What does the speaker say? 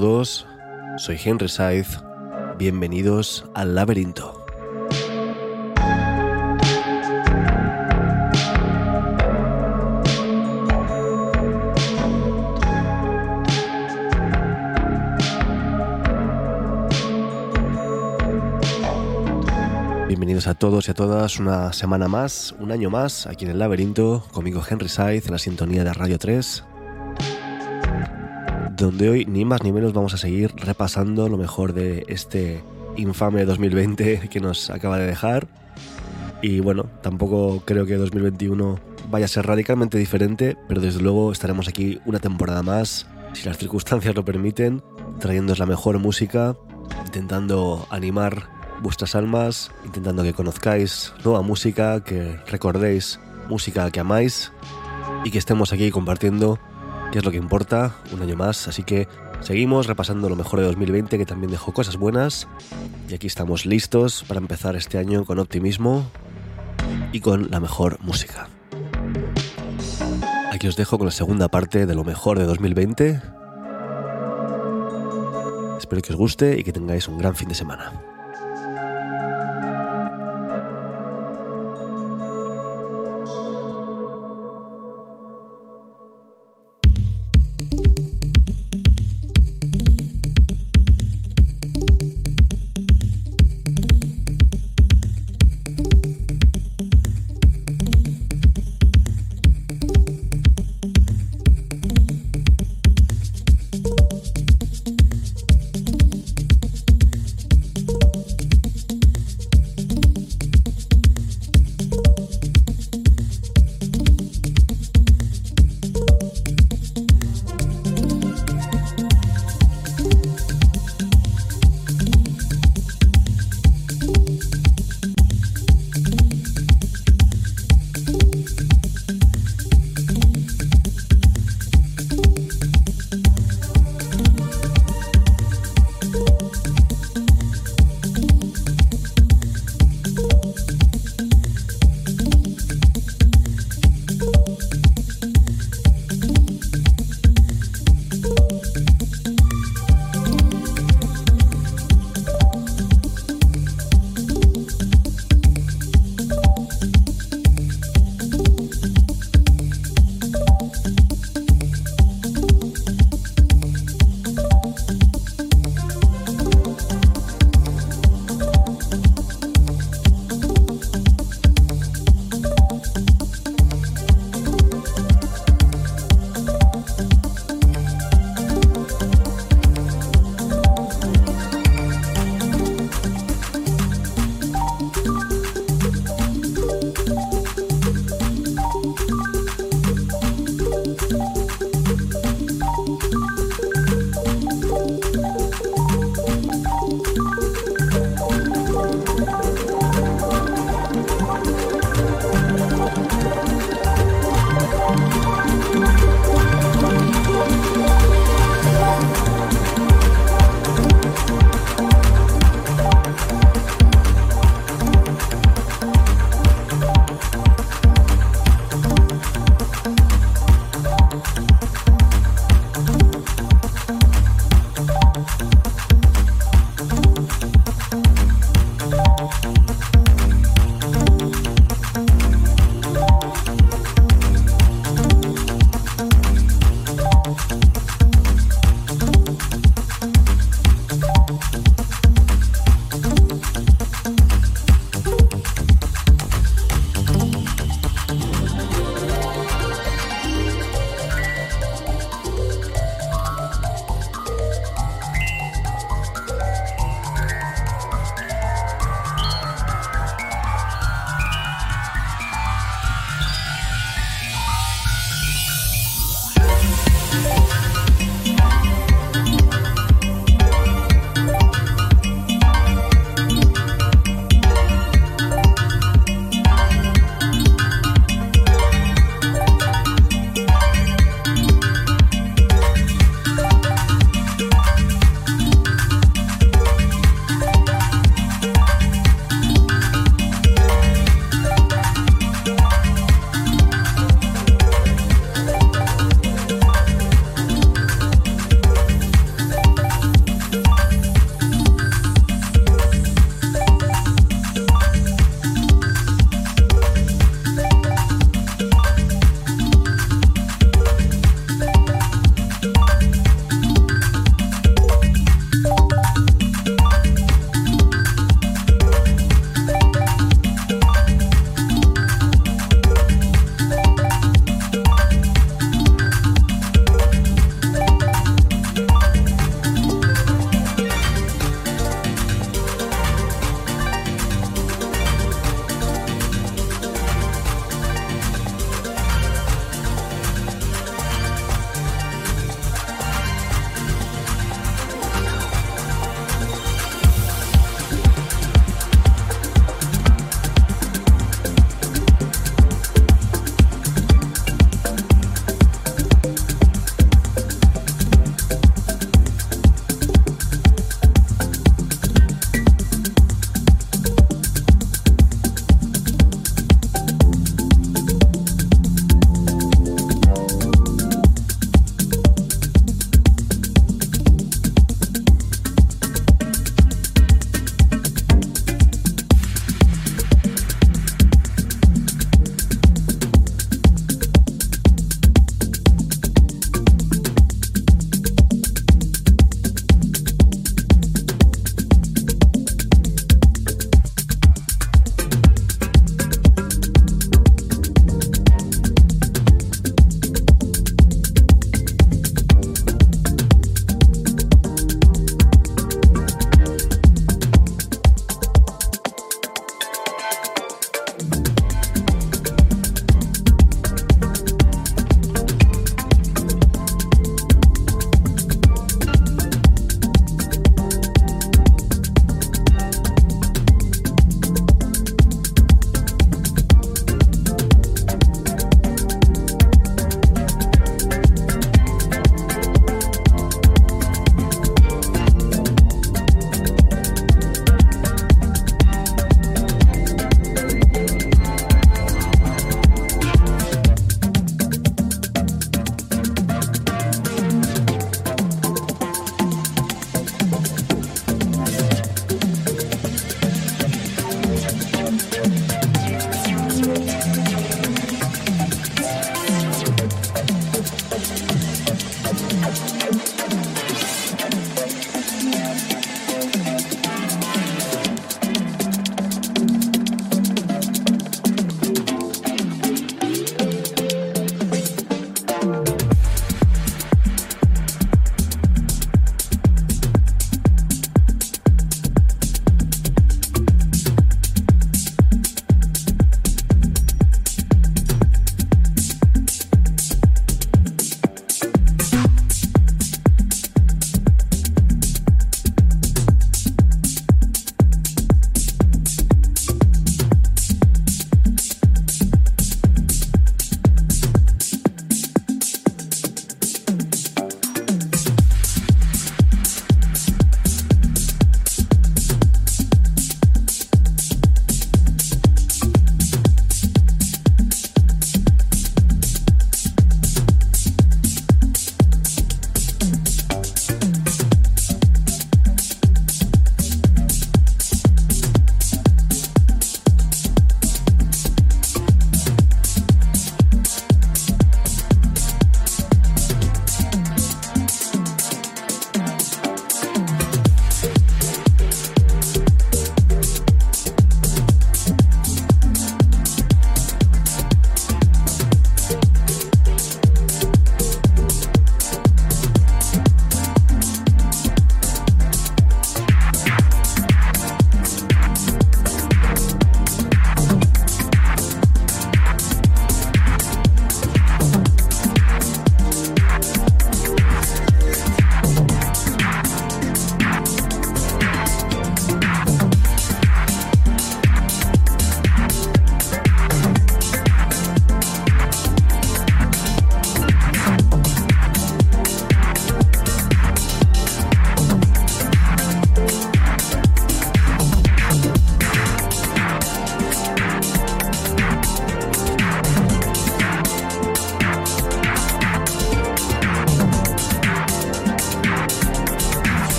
Todos, soy Henry Saiz, bienvenidos al laberinto. Bienvenidos a todos y a todas una semana más, un año más aquí en el laberinto, conmigo Henry Saiz en la sintonía de Radio 3 donde hoy ni más ni menos vamos a seguir repasando lo mejor de este infame 2020 que nos acaba de dejar. Y bueno, tampoco creo que 2021 vaya a ser radicalmente diferente, pero desde luego estaremos aquí una temporada más, si las circunstancias lo permiten, trayéndoos la mejor música, intentando animar vuestras almas, intentando que conozcáis nueva música, que recordéis música que amáis y que estemos aquí compartiendo que es lo que importa, un año más, así que seguimos repasando lo mejor de 2020 que también dejó cosas buenas y aquí estamos listos para empezar este año con optimismo y con la mejor música. Aquí os dejo con la segunda parte de lo mejor de 2020. Espero que os guste y que tengáis un gran fin de semana.